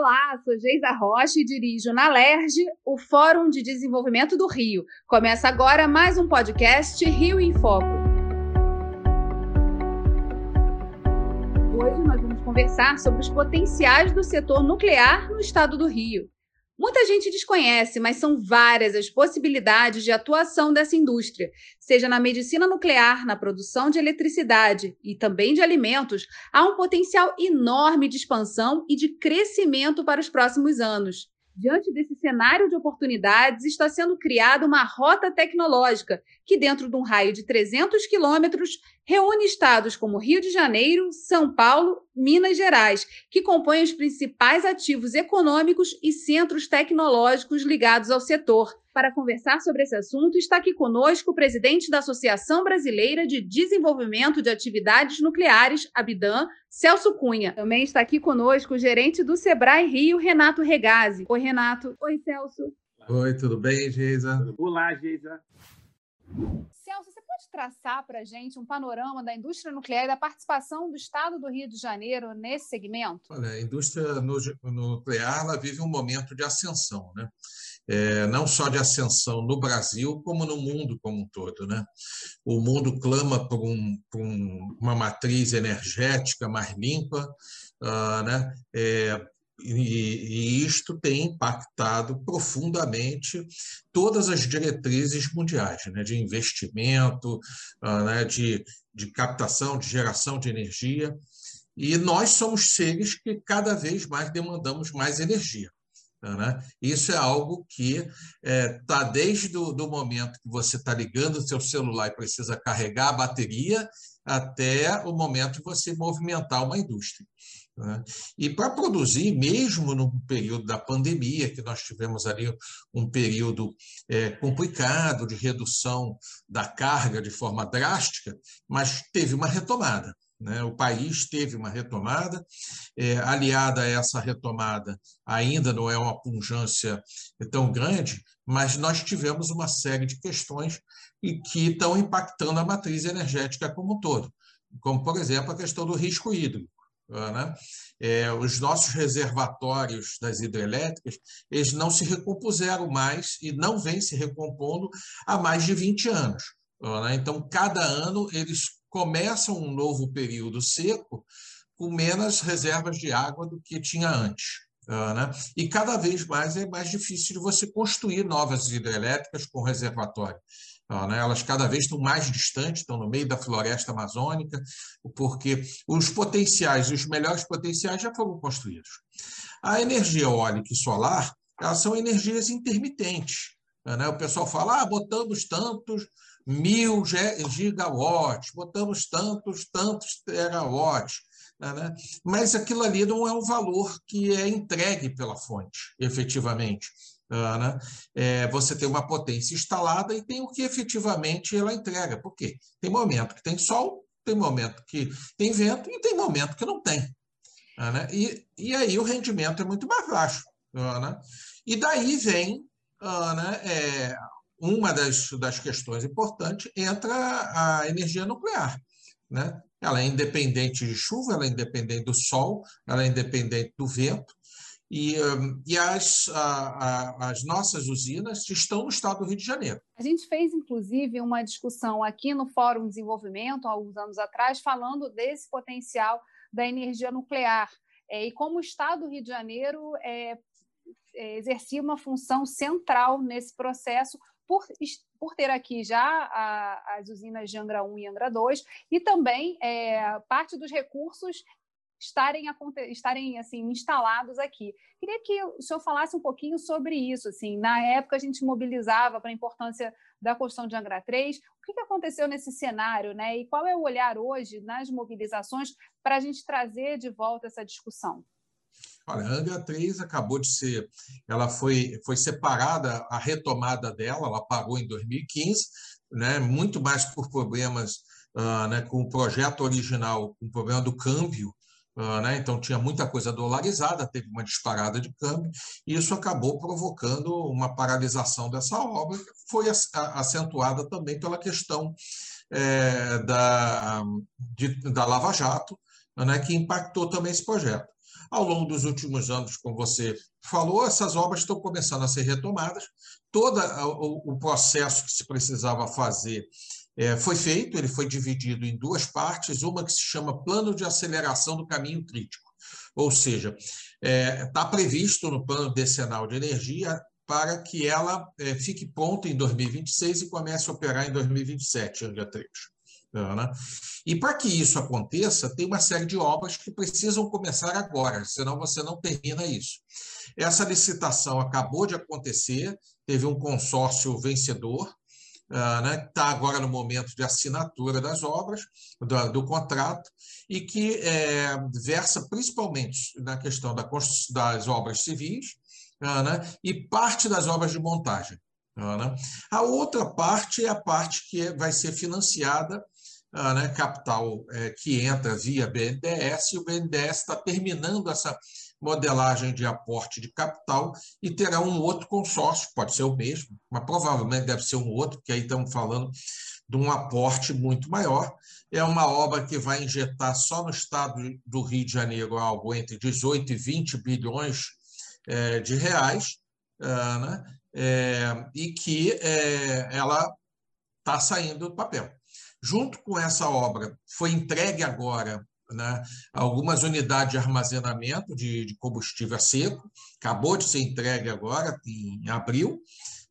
Olá, sou Geisa Rocha e dirijo na LERJ, o Fórum de Desenvolvimento do Rio. Começa agora mais um podcast Rio em Foco. Hoje nós vamos conversar sobre os potenciais do setor nuclear no estado do Rio. Muita gente desconhece, mas são várias as possibilidades de atuação dessa indústria, seja na medicina nuclear, na produção de eletricidade e também de alimentos. Há um potencial enorme de expansão e de crescimento para os próximos anos. Diante desse cenário de oportunidades, está sendo criada uma rota tecnológica que, dentro de um raio de 300 quilômetros, reúne estados como Rio de Janeiro, São Paulo, Minas Gerais, que compõem os principais ativos econômicos e centros tecnológicos ligados ao setor. Para conversar sobre esse assunto, está aqui conosco o presidente da Associação Brasileira de Desenvolvimento de Atividades Nucleares, ABIDAN, Celso Cunha. Também está aqui conosco o gerente do Sebrae Rio, Renato Regazzi. Oi, Renato. Oi, Celso. Oi, tudo bem, Geisa? Olá, Geisa. Celso, traçar para a gente um panorama da indústria nuclear e da participação do Estado do Rio de Janeiro nesse segmento? Olha, a indústria nuclear ela vive um momento de ascensão, né? É, não só de ascensão no Brasil, como no mundo como um todo. Né? O mundo clama por, um, por um, uma matriz energética mais limpa, uh, né? É, e, isto tem impactado profundamente todas as diretrizes mundiais, né, de investimento, ah, né, de, de captação, de geração de energia. E nós somos seres que cada vez mais demandamos mais energia. Né? Isso é algo que está é, tá desde o do momento que você está ligando o seu celular e precisa carregar a bateria até o momento de você movimentar uma indústria. Né? E para produzir, mesmo no período da pandemia, que nós tivemos ali um período é, complicado de redução da carga de forma drástica, mas teve uma retomada. Né? O país teve uma retomada, é, aliada a essa retomada, ainda não é uma punjância tão grande, mas nós tivemos uma série de questões e que estão impactando a matriz energética como um todo, como, por exemplo, a questão do risco hídrico. Né? É, os nossos reservatórios das hidrelétricas eles não se recompuseram mais e não vêm se recompondo há mais de 20 anos. Né? Então, cada ano eles começam um novo período seco com menos reservas de água do que tinha antes. Né? E cada vez mais é mais difícil de você construir novas hidrelétricas com reservatório. Né? Elas cada vez estão mais distantes, estão no meio da floresta amazônica, porque os potenciais, os melhores potenciais já foram construídos. A energia eólica e solar, elas são energias intermitentes. Né? O pessoal fala, ah, botamos tantos mil gigawatts, botamos tantos, tantos terawatts. Né? Mas aquilo ali não é um valor que é entregue pela fonte, efetivamente. Ah, né? É, você tem uma potência instalada e tem o que efetivamente ela entrega. Por quê? Tem momento que tem sol, tem momento que tem vento e tem momento que não tem. Ah, né? E, e aí o rendimento é muito mais baixo. Ah, né? E daí vem né, é, uma das, das questões importantes, entra a energia nuclear. Né? Ela é independente de chuva, ela é independente do sol, ela é independente do vento, e, hum, e as, a, a, as nossas usinas estão no estado do Rio de Janeiro. A gente fez, inclusive, uma discussão aqui no Fórum de Desenvolvimento, há alguns anos atrás, falando desse potencial da energia nuclear é, e como o estado do Rio de Janeiro é, é, exercia uma função central nesse processo por, por ter aqui já a, as usinas de Angra 1 e Angra 2 e também é, parte dos recursos estarem, estarem assim, instalados aqui. Queria que o senhor falasse um pouquinho sobre isso. Assim, na época, a gente mobilizava para a importância da construção de Angra 3. O que aconteceu nesse cenário né? e qual é o olhar hoje nas mobilizações para a gente trazer de volta essa discussão? Olha, a Angra 3 acabou de ser, ela foi, foi separada, a retomada dela, ela parou em 2015, né, muito mais por problemas uh, né, com o projeto original, com o problema do câmbio, ah, né? então tinha muita coisa dolarizada, teve uma disparada de câmbio, e isso acabou provocando uma paralisação dessa obra, que foi acentuada também pela questão é, da, de, da Lava Jato, né? que impactou também esse projeto. Ao longo dos últimos anos, como você falou, essas obras estão começando a ser retomadas. Todo o processo que se precisava fazer é, foi feito, ele foi dividido em duas partes, uma que se chama Plano de Aceleração do Caminho Crítico, ou seja, está é, tá previsto no Plano Decenal de Energia para que ela é, fique pronta em 2026 e comece a operar em 2027, ano dia 3. Né? E para que isso aconteça, tem uma série de obras que precisam começar agora, senão você não termina isso. Essa licitação acabou de acontecer, teve um consórcio vencedor, está uh, né, tá agora no momento de assinatura das obras, do, do contrato, e que é, versa principalmente na questão da, das obras civis uh, né, e parte das obras de montagem. Uh, né. A outra parte é a parte que vai ser financiada ah, né, capital é, que entra via BNDES, e o BNDES está terminando essa modelagem de aporte de capital e terá um outro consórcio, pode ser o mesmo, mas provavelmente deve ser um outro, porque aí estamos falando de um aporte muito maior. É uma obra que vai injetar só no estado do Rio de Janeiro algo entre 18 e 20 bilhões é, de reais, ah, né? É, e que é, ela está saindo do papel. Junto com essa obra, foi entregue agora né, algumas unidades de armazenamento de, de combustível seco, acabou de ser entregue agora, em abril,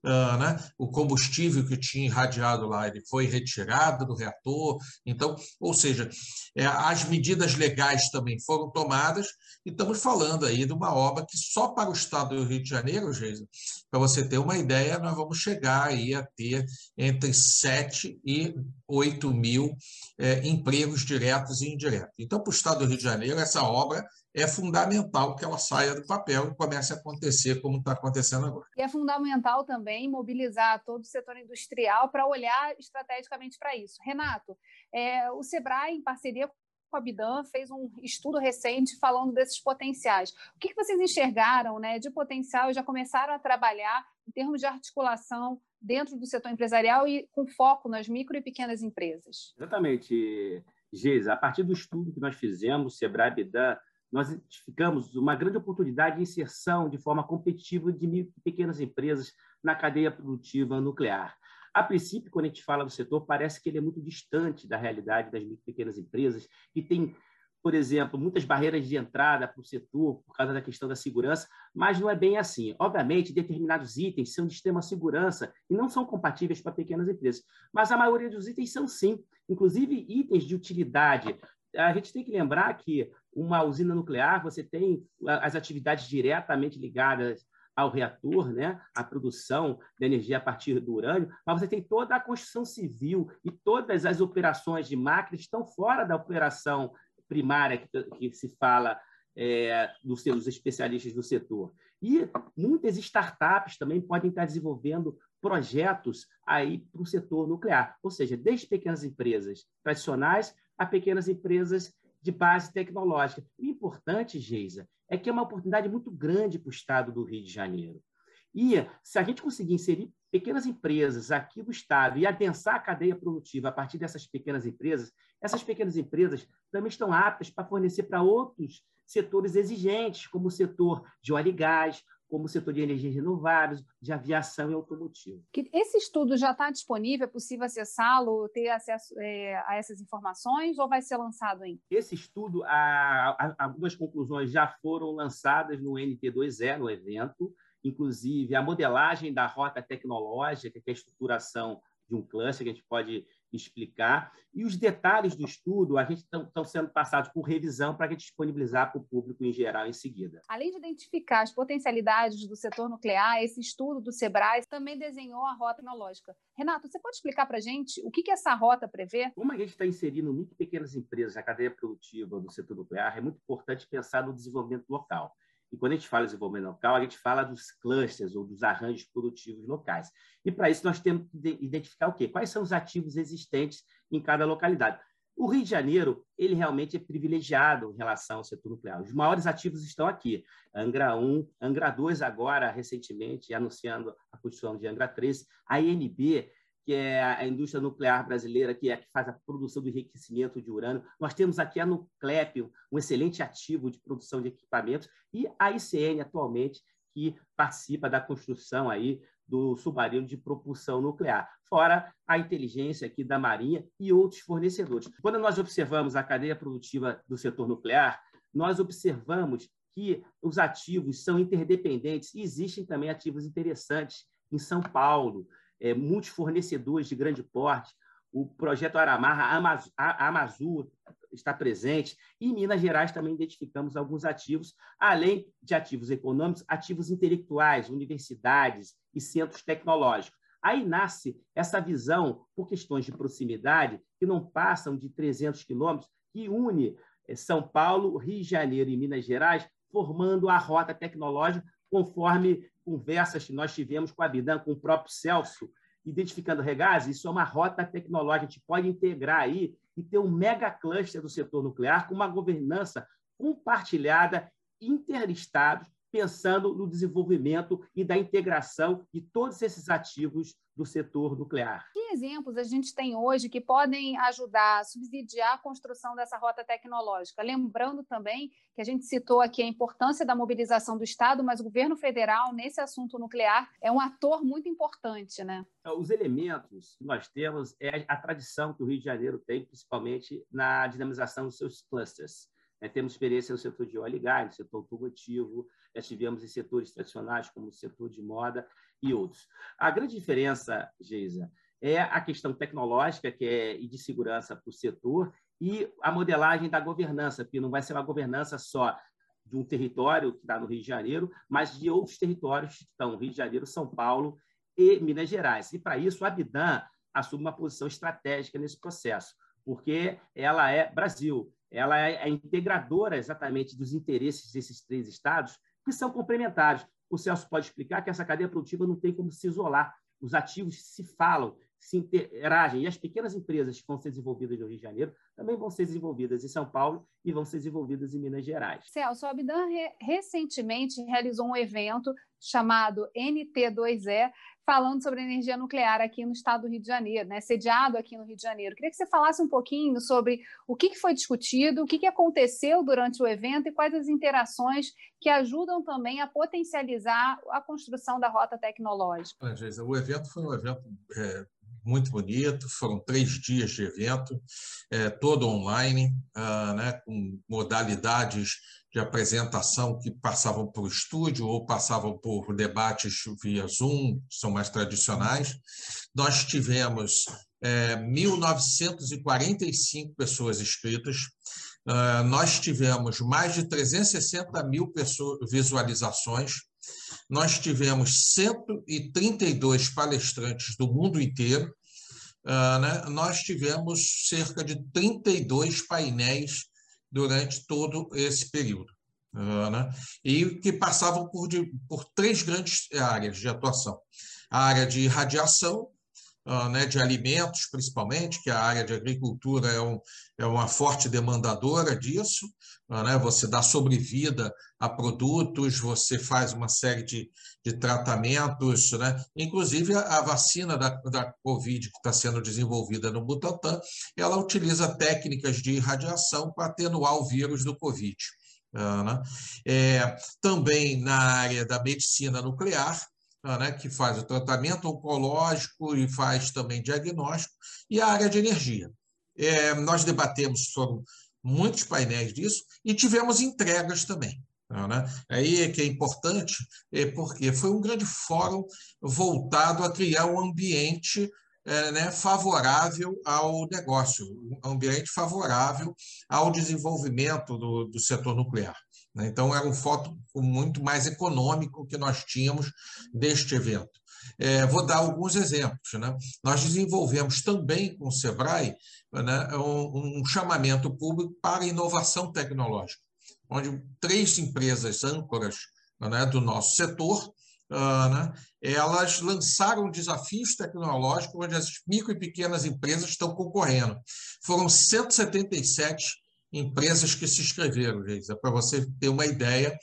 Uh, né? o combustível que tinha irradiado lá ele foi retirado do reator. Então, ou seja, é, as medidas legais também foram tomadas e estamos falando aí de uma obra que só para o estado do Rio de Janeiro, Geisa, para você ter uma ideia, nós vamos chegar aí a ter entre 7 e 8 mil é, empregos diretos e indiretos. Então, para o estado do Rio de Janeiro, essa obra é fundamental que ela saia do papel e comece a acontecer como está acontecendo agora. E é fundamental também mobilizar todo o setor industrial para olhar estrategicamente para isso. Renato, é, o Sebrae, em parceria com a Bidan, fez um estudo recente falando desses potenciais. O que, que vocês enxergaram né, de potencial e já começaram a trabalhar em termos de articulação dentro do setor empresarial e com foco nas micro e pequenas empresas? Exatamente, Geisa. A partir do estudo que nós fizemos, o Sebrae Bidan nós identificamos uma grande oportunidade de inserção de forma competitiva de micro e pequenas empresas na cadeia produtiva nuclear. A princípio, quando a gente fala do setor, parece que ele é muito distante da realidade das micro e pequenas empresas, que tem, por exemplo, muitas barreiras de entrada para o setor por causa da questão da segurança, mas não é bem assim. Obviamente, determinados itens são de extrema segurança e não são compatíveis para pequenas empresas, mas a maioria dos itens são sim, inclusive itens de utilidade a gente tem que lembrar que uma usina nuclear, você tem as atividades diretamente ligadas ao reator, né, a produção de energia a partir do urânio, mas você tem toda a construção civil e todas as operações de máquinas estão fora da operação primária que, que se fala é, dos seus especialistas do setor. E muitas startups também podem estar desenvolvendo projetos aí para o setor nuclear, ou seja, desde pequenas empresas tradicionais a pequenas empresas de base tecnológica. O importante, Geisa, é que é uma oportunidade muito grande para o estado do Rio de Janeiro. E se a gente conseguir inserir pequenas empresas aqui do estado e adensar a cadeia produtiva a partir dessas pequenas empresas, essas pequenas empresas também estão aptas para fornecer para outros setores exigentes, como o setor de óleo e gás, como o setor de energias renováveis, de aviação e automotivo. Esse estudo já está disponível? É possível acessá-lo, ter acesso é, a essas informações ou vai ser lançado ainda? Esse estudo, a, a, algumas conclusões já foram lançadas no NT2E, no evento, inclusive a modelagem da rota tecnológica, que é a estruturação de um cluster, que a gente pode explicar. E os detalhes do estudo a gente estão sendo passados por revisão para a gente disponibilizar para o público em geral em seguida. Além de identificar as potencialidades do setor nuclear, esse estudo do Sebrae também desenhou a rota tecnológica. Renato, você pode explicar para a gente o que, que essa rota prevê? Como a gente está inserindo e pequenas empresas na cadeia produtiva do setor nuclear, é muito importante pensar no desenvolvimento local. E quando a gente fala de desenvolvimento local, a gente fala dos clusters ou dos arranjos produtivos locais. E para isso nós temos que identificar o quê? Quais são os ativos existentes em cada localidade. O Rio de Janeiro, ele realmente é privilegiado em relação ao setor nuclear. Os maiores ativos estão aqui. Angra 1, Angra 2 agora, recentemente, anunciando a construção de Angra 3, a INB, que é a indústria nuclear brasileira, que é a que faz a produção do enriquecimento de urânio. Nós temos aqui a Nuclep, um excelente ativo de produção de equipamentos, e a ICN, atualmente, que participa da construção aí do submarino de propulsão nuclear, fora a inteligência aqui da Marinha e outros fornecedores. Quando nós observamos a cadeia produtiva do setor nuclear, nós observamos que os ativos são interdependentes e existem também ativos interessantes em São Paulo, é, muitos fornecedores de grande porte, o projeto Aramarra, a Amazur está presente, e em Minas Gerais também identificamos alguns ativos, além de ativos econômicos, ativos intelectuais, universidades e centros tecnológicos. Aí nasce essa visão, por questões de proximidade, que não passam de 300 quilômetros, que une é, São Paulo, Rio de Janeiro e Minas Gerais, formando a rota tecnológica, conforme conversas que nós tivemos com a Bidan, com o próprio Celso, identificando regás, isso é uma rota tecnológica, a gente pode integrar aí e ter um mega cluster do setor nuclear com uma governança compartilhada, interestados, pensando no desenvolvimento e da integração de todos esses ativos do setor nuclear. Que exemplos a gente tem hoje que podem ajudar a subsidiar a construção dessa rota tecnológica? Lembrando também que a gente citou aqui a importância da mobilização do Estado, mas o governo federal, nesse assunto nuclear, é um ator muito importante, né? É, os elementos que nós temos é a tradição que o Rio de Janeiro tem, principalmente na dinamização dos seus clusters. É, temos experiência no setor de óleo e gás, no setor automotivo, já tivemos em setores tradicionais, como o setor de moda e outros. A grande diferença, Geisa, é a questão tecnológica que é, e de segurança para o setor e a modelagem da governança, porque não vai ser uma governança só de um território que está no Rio de Janeiro, mas de outros territórios que estão no Rio de Janeiro, São Paulo e Minas Gerais. E, para isso, a Bidan assume uma posição estratégica nesse processo, porque ela é Brasil, ela é a integradora exatamente dos interesses desses três estados, que são complementares. O Celso pode explicar que essa cadeia produtiva não tem como se isolar. Os ativos se falam, se interagem. E as pequenas empresas que vão ser desenvolvidas no Rio de Janeiro também vão ser desenvolvidas em São Paulo e vão ser desenvolvidas em Minas Gerais. Celso, a Abdan re recentemente realizou um evento chamado NT2E, falando sobre energia nuclear aqui no estado do Rio de Janeiro, né? sediado aqui no Rio de Janeiro. Queria que você falasse um pouquinho sobre o que foi discutido, o que aconteceu durante o evento e quais as interações que ajudam também a potencializar a construção da rota tecnológica. o evento foi um evento é, muito bonito, foram três dias de evento, é, todo online, ah, né, com modalidades de apresentação que passavam por estúdio ou passavam por debates via Zoom, que são mais tradicionais. Nós tivemos é, 1.945 pessoas inscritas, uh, nós tivemos mais de 360 mil pessoas, visualizações, nós tivemos 132 palestrantes do mundo inteiro, uh, né? nós tivemos cerca de 32 painéis durante todo esse período. Uh, né? E que passavam por, de, por três grandes áreas de atuação. A área de radiação, né, de alimentos, principalmente, que a área de agricultura é, um, é uma forte demandadora disso. Uh, né? Você dá sobrevida a produtos, você faz uma série de, de tratamentos, né? inclusive a, vacina da, da Covid que está sendo desenvolvida no Butantan, ela utiliza técnicas de radiação para atenuar o vírus do Covid. Uh, né? é, também na área da medicina nuclear, ah, né, que faz o tratamento oncológico e faz também diagnóstico, e a área de energia. É, nós debatemos sobre muitos painéis disso e tivemos entregas também. Ah, né? Aí é que é importante, é porque foi um grande fórum voltado a criar um ambiente é, né, favorável ao negócio, um ambiente favorável ao desenvolvimento do, do setor nuclear. Né? Então, era um foto muito mais econômico que nós tínhamos deste evento. É, vou dar alguns exemplos. Né? Nós desenvolvemos também com o SEBRAE né, um, um chamamento público para inovação tecnológica, onde três empresas âncoras né, do nosso setor Uh, né, elas lançaram desafios tecnológicos onde as micro e pequenas empresas estão concorrendo. Foram 177 empresas que se inscreveram, Geisa, para você ter uma ideia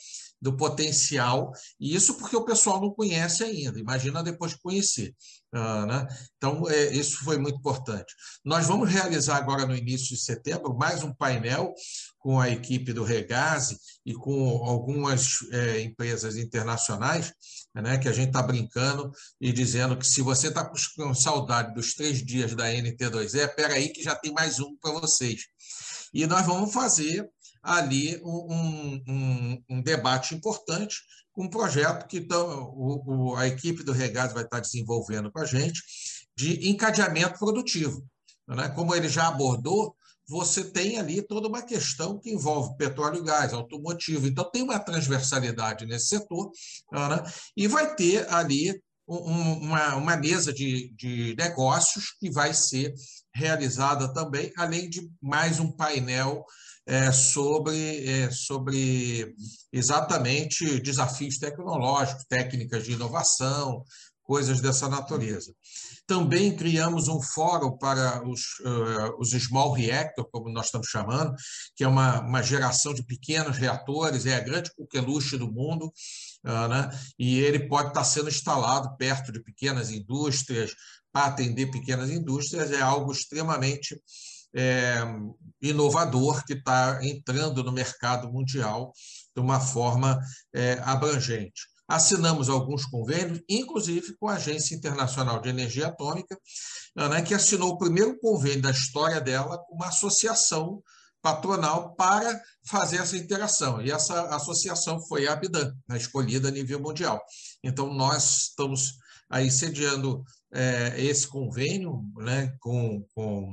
do potencial, e isso porque o pessoal não conhece ainda, imagina depois de conhecer. Uh, né? Então, é, isso foi muito importante. Nós vamos realizar agora no início de setembro mais um painel com a equipe do Regase e com algumas é, empresas internacionais, né, que a gente está brincando e dizendo que se você está com saudade dos três dias da NT2E, espera aí que já tem mais um para vocês. E nós vamos fazer ali um, um, um debate importante um projeto que tão, o, o, a equipe do Regás vai estar desenvolvendo com a gente de encadeamento produtivo. Né? Como ele já abordou, você tem ali toda uma questão que envolve petróleo e gás, automotivo. Então, tem uma transversalidade nesse setor, né? e vai ter ali um, uma, uma mesa de, de negócios que vai ser realizada também, além de mais um painel é, sobre, é, sobre exatamente desafios tecnológicos, técnicas de inovação, coisas dessa natureza. Também criamos um fórum para os, uh, os small reactor, como nós estamos chamando, que é uma, uma geração de pequenos reatores, é a grande coqueluche do mundo, uh, né? e ele pode estar sendo instalado perto de pequenas indústrias, para atender pequenas indústrias, é algo extremamente é, inovador que está entrando no mercado mundial de uma forma é, abrangente. Assinamos alguns convênios, inclusive com a Agência Internacional de Energia Atômica, né, que assinou o primeiro convênio da história dela com uma associação patronal para fazer essa interação. E essa associação foi a Abdan, né, escolhida a nível mundial. Então, nós estamos aí sediando é, esse convênio né, com, com,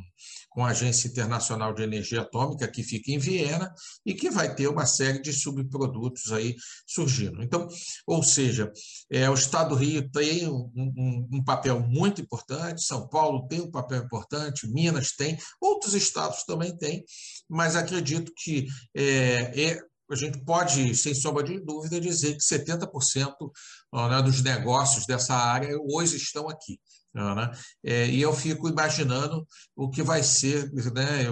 com a Agência Internacional de Energia Atômica, que fica em Viena, e que vai ter uma série de subprodutos aí surgindo. Então, ou seja, é, o Estado do Rio tem um, um, um papel muito importante, São Paulo tem um papel importante, Minas tem, outros estados também têm, mas acredito que é, é a gente pode, sem sombra de dúvida, dizer que 70% né, dos negócios dessa área hoje estão aqui. Né? É, e eu fico imaginando o que vai ser, né,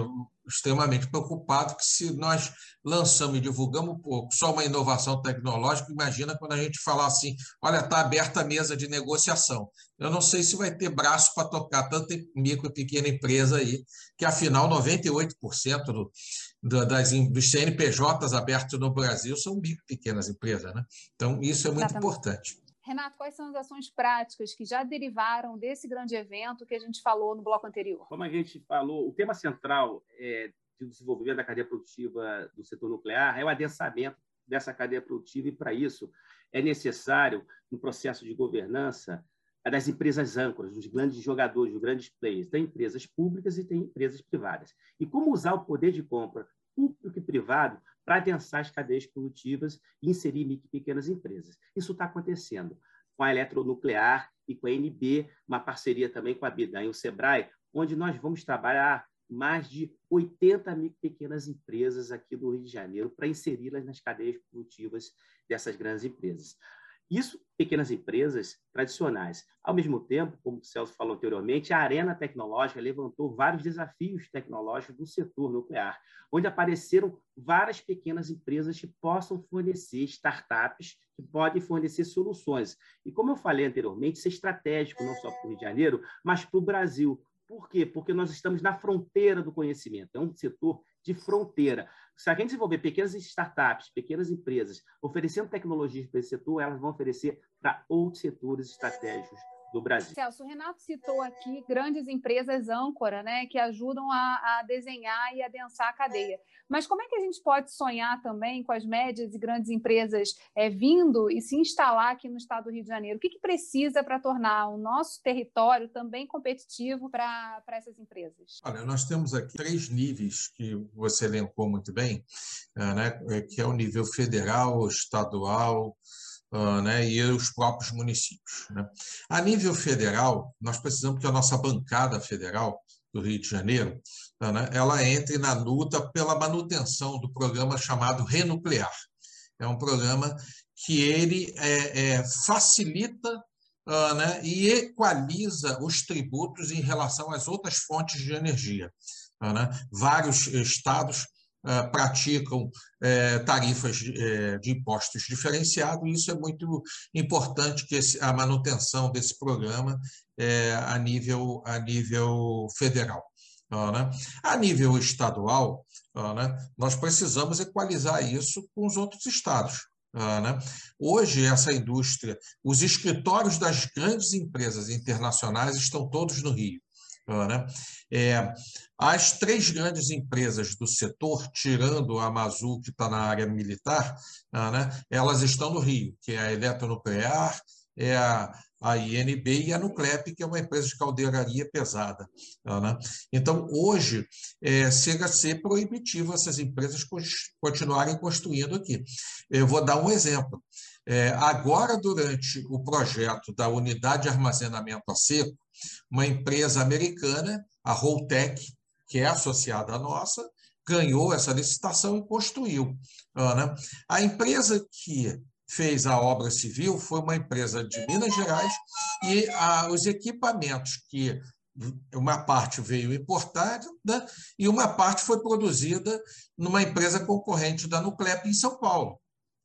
extremamente preocupado que se nós lançamos e divulgamos um pouco só uma inovação tecnológica, imagina quando a gente falar assim, olha, está aberta a mesa de negociação. Eu não sei se vai ter braço para tocar tanta micro e pequena empresa aí, que afinal 98% do, das, dos CNPJs abertos no Brasil são micro e pequenas empresas. Né? Então, isso é muito Exatamente. importante. Renato, quais são as ações práticas que já derivaram desse grande evento que a gente falou no bloco anterior? Como a gente falou, o tema central é, de desenvolvimento da cadeia produtiva do setor nuclear é o adensamento dessa cadeia produtiva e, para isso, é necessário, no processo de governança, das empresas âncoras, dos grandes jogadores, dos grandes players. Tem empresas públicas e tem empresas privadas. E como usar o poder de compra público e privado para adensar as cadeias produtivas e inserir micro e pequenas empresas. Isso está acontecendo com a Eletronuclear e com a NB, uma parceria também com a Bidan e o Sebrae, onde nós vamos trabalhar mais de 80 mil pequenas empresas aqui do Rio de Janeiro para inseri-las nas cadeias produtivas dessas grandes empresas. Isso, pequenas empresas tradicionais. Ao mesmo tempo, como o Celso falou anteriormente, a arena tecnológica levantou vários desafios tecnológicos do setor nuclear, onde apareceram várias pequenas empresas que possam fornecer startups, que podem fornecer soluções. E como eu falei anteriormente, isso é estratégico não só para o Rio de Janeiro, mas para o Brasil. Por quê? Porque nós estamos na fronteira do conhecimento. É um setor de fronteira. Se a gente desenvolver pequenas startups, pequenas empresas, oferecendo tecnologias para esse setor, elas vão oferecer para outros setores estratégicos do Brasil. Celso, o Renato citou aqui grandes empresas âncora, né, que ajudam a, a, desenhar e adensar a cadeia. Mas como é que a gente pode sonhar também com as médias e grandes empresas é, vindo e se instalar aqui no estado do Rio de Janeiro? O que, que precisa para tornar o nosso território também competitivo para essas empresas? Olha, nós temos aqui três níveis que você elencou muito bem, é, né, que é o nível federal, estadual, uh, né, e os próprios municípios. Né. A nível federal, nós precisamos que a nossa bancada federal do Rio de Janeiro, uh, né, ela entre na luta pela manutenção do programa chamado Renuclear. É um programa que ele é, é, facilita uh, né, e equaliza os tributos em relação às outras fontes de energia. Né. Vários estados praticam tarifas de impostos diferenciados, e isso é muito importante que a manutenção desse programa a nível, a nível federal. Né? A nível estadual, né, nós precisamos equalizar isso com os outros estados. Né? Hoje, essa indústria, os escritórios das grandes empresas internacionais estão todos no Rio. Né? É, as três grandes empresas do setor, tirando a Amazon, que está na área militar, né, elas estão no Rio, que é a Eletronuclear, é a a INB e a Nuclep, que é uma empresa de caldeiraria pesada. Né? Então, hoje, é, chega a ser proibitivo essas empresas continuarem construindo aqui. Eu vou dar um exemplo. É, agora, durante o projeto da unidade de armazenamento a seco, uma empresa americana, a Roltec, que é associada à nossa, ganhou essa licitação e construiu. Né? A empresa que fez a obra civil foi uma empresa de Minas Gerais e a, os equipamentos que uma parte veio importada né, e uma parte foi produzida numa empresa concorrente da Nuclep em São Paulo.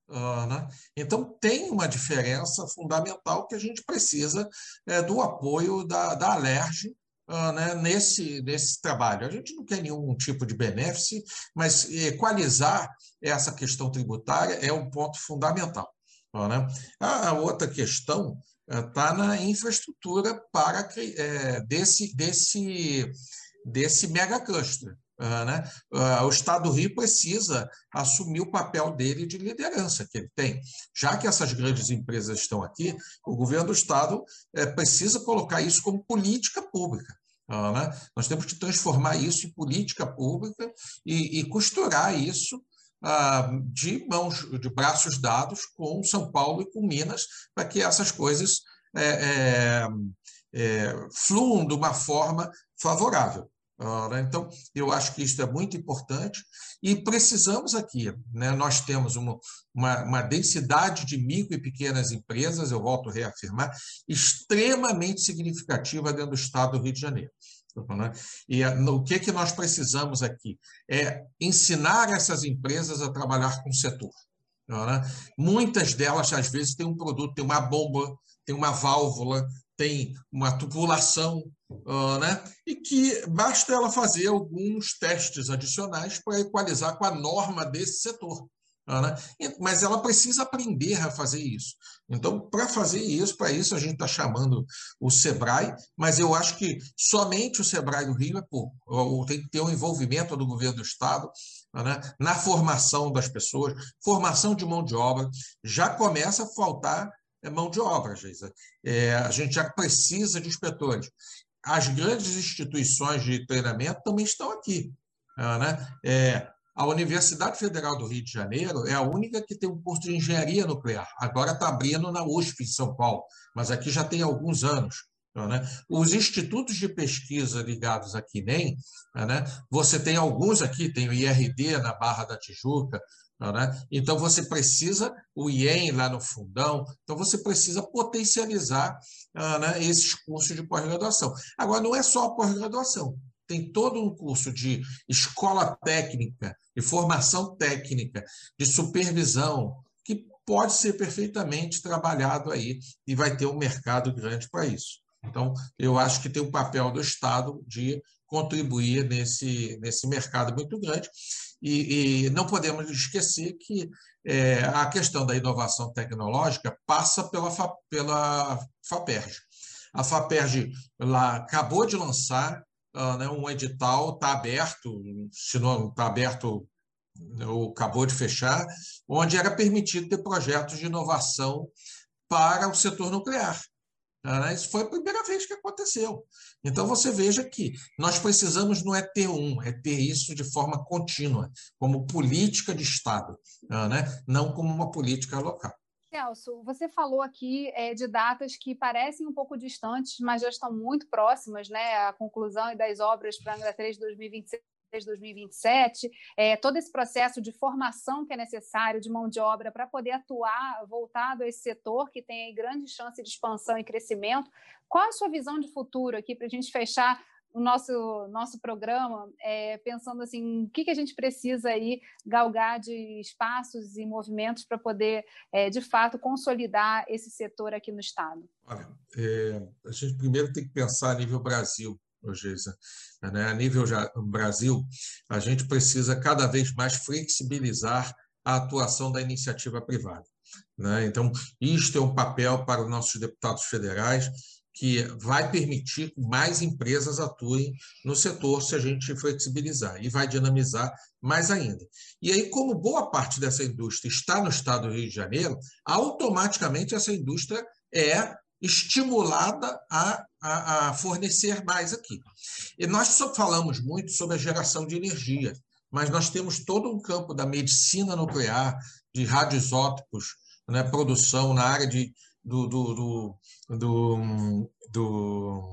Uh, né? Então, tem uma diferença fundamental que a gente precisa é, do apoio da, da Alerj uh, né, nesse, nesse trabalho. A gente não quer nenhum tipo de benefício, mas equalizar essa questão tributária é um ponto fundamental. Né? A outra questão está eh, na infraestrutura para é, desse, desse, desse mega cluster. Né? o Estado do Rio precisa assumir o papel dele de liderança que ele tem. Já que essas grandes empresas estão aqui, o governo do Estado é, precisa colocar isso como política pública. Né? Nós temos que transformar isso em política pública e, e costurar isso ah, de mãos, de braços dados com São Paulo e com Minas, para que essas coisas é, é, é, fluam de uma forma favorável. Então, eu acho que isso é muito importante e precisamos aqui. Né? Nós temos uma, uma, uma, densidade de micro e pequenas empresas, eu volto a reafirmar, extremamente significativa dentro do estado do Rio de Janeiro. Né? E eh, o que, que nós precisamos aqui? É ensinar essas empresas a trabalhar com o setor. Né? Muitas delas, às vezes, têm um produto, tem uma bomba, tem uma válvula, tem uma tubulação, né? e que basta ela fazer alguns testes adicionais para equalizar com a norma desse setor. Né? Mas ela precisa aprender a fazer isso. Então, para fazer isso, para isso a gente está chamando o SEBRAE, mas eu acho que somente o SEBRAE do Rio é pouco. Tem que ter um envolvimento do governo do Estado né? na formação das pessoas, formação de mão de obra. Já começa a faltar mão de obra, Geisa. É, a gente já precisa de inspetores. As grandes instituições de treinamento também estão aqui. Né? É, a Universidade Federal do Rio de Janeiro é a única que tem um curso de engenharia nuclear. Agora está abrindo na USP, em São Paulo, mas aqui já tem alguns anos. Né? Os institutos de pesquisa ligados aqui nem, né? você tem alguns aqui, tem o IRD na Barra da Tijuca, né? então você precisa, o IEM lá no Fundão, então você precisa potencializar né, esses cursos de pós-graduação. Agora, não é só a pós-graduação, tem todo um curso de escola técnica, de formação técnica, de supervisão, que pode ser perfeitamente trabalhado aí e vai ter um mercado grande para isso. Então, eu acho que tem um papel do Estado de contribuir nesse, nesse mercado muito grande. E, e não podemos esquecer que é, a questão da inovação tecnológica passa pela, pela FAPERJ. A FAPERJ acabou de lançar uh, né, um edital, está aberto, se não está aberto, ou acabou de fechar, onde era permitido ter projetos de inovação para o setor nuclear. Né? Isso foi a primeira vez que aconteceu. Então, você veja que nós precisamos não é ter um, é ter isso de forma contínua, como política de Estado, né? não como uma política local. Celso, você falou aqui é, de datas que parecem um pouco distantes, mas já estão muito próximas, né? A conclusão das obras para Angra 3 de 2026 2027, é, todo esse processo de formação que é necessário de mão de obra para poder atuar voltado a esse setor que tem grande chance de expansão e crescimento. Qual a sua visão de futuro aqui para a gente fechar o nosso, nosso programa é, pensando assim, o que, que a gente precisa aí galgar de espaços e movimentos para poder, é, de fato, consolidar esse setor aqui no Estado? Olha, é, a gente primeiro tem que pensar a nível Brasil, Geisa. Né? A nível já, Brasil, a gente precisa cada vez mais flexibilizar a atuação da iniciativa privada. Né? Então, isto é um papel para os nossos deputados federais que vai permitir que mais empresas atuem no setor se a gente flexibilizar e vai dinamizar mais ainda. E aí, como boa parte dessa indústria está no estado do Rio de Janeiro, automaticamente essa indústria é estimulada a, a, a fornecer mais aqui. E nós só falamos muito sobre a geração de energia, mas nós temos todo um campo da medicina nuclear, de radioisótopos, né, produção na área de do, do, do, do, do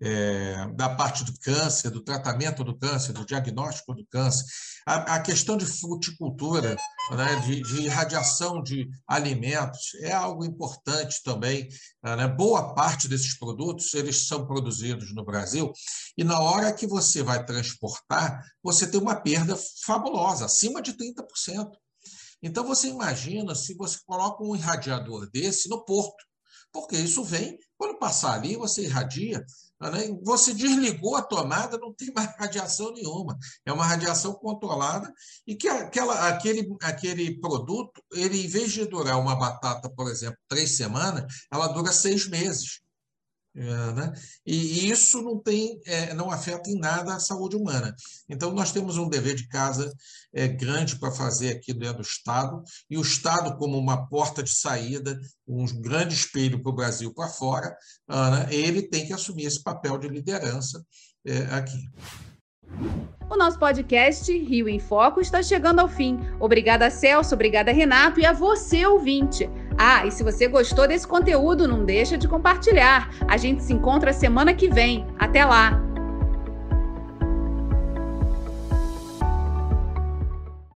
é, da parte do câncer, do tratamento do câncer, do diagnóstico do câncer, a, a questão de fruticultura, né, de, de irradiação de alimentos, é algo importante também. Né? Boa parte desses produtos eles são produzidos no Brasil e na hora que você vai transportar, você tem uma perda fabulosa, acima de 30%. Então, você imagina se você coloca um irradiador desse no porto, porque isso vem, quando passar ali, você irradia? Você desligou a tomada, não tem mais radiação nenhuma. É uma radiação controlada e que aquela, aquele, aquele produto, ele, em vez de durar uma batata, por exemplo, três semanas, ela dura seis meses. É, né? E isso não tem, é, não afeta em nada a saúde humana. Então nós temos um dever de casa é, grande para fazer aqui dentro do Estado e o Estado como uma porta de saída, um grande espelho para o Brasil para fora, né? ele tem que assumir esse papel de liderança é, aqui. O nosso podcast Rio em Foco está chegando ao fim. Obrigada, Celso, obrigada, Renato, e a você, ouvinte. Ah, e se você gostou desse conteúdo, não deixa de compartilhar. A gente se encontra semana que vem. Até lá!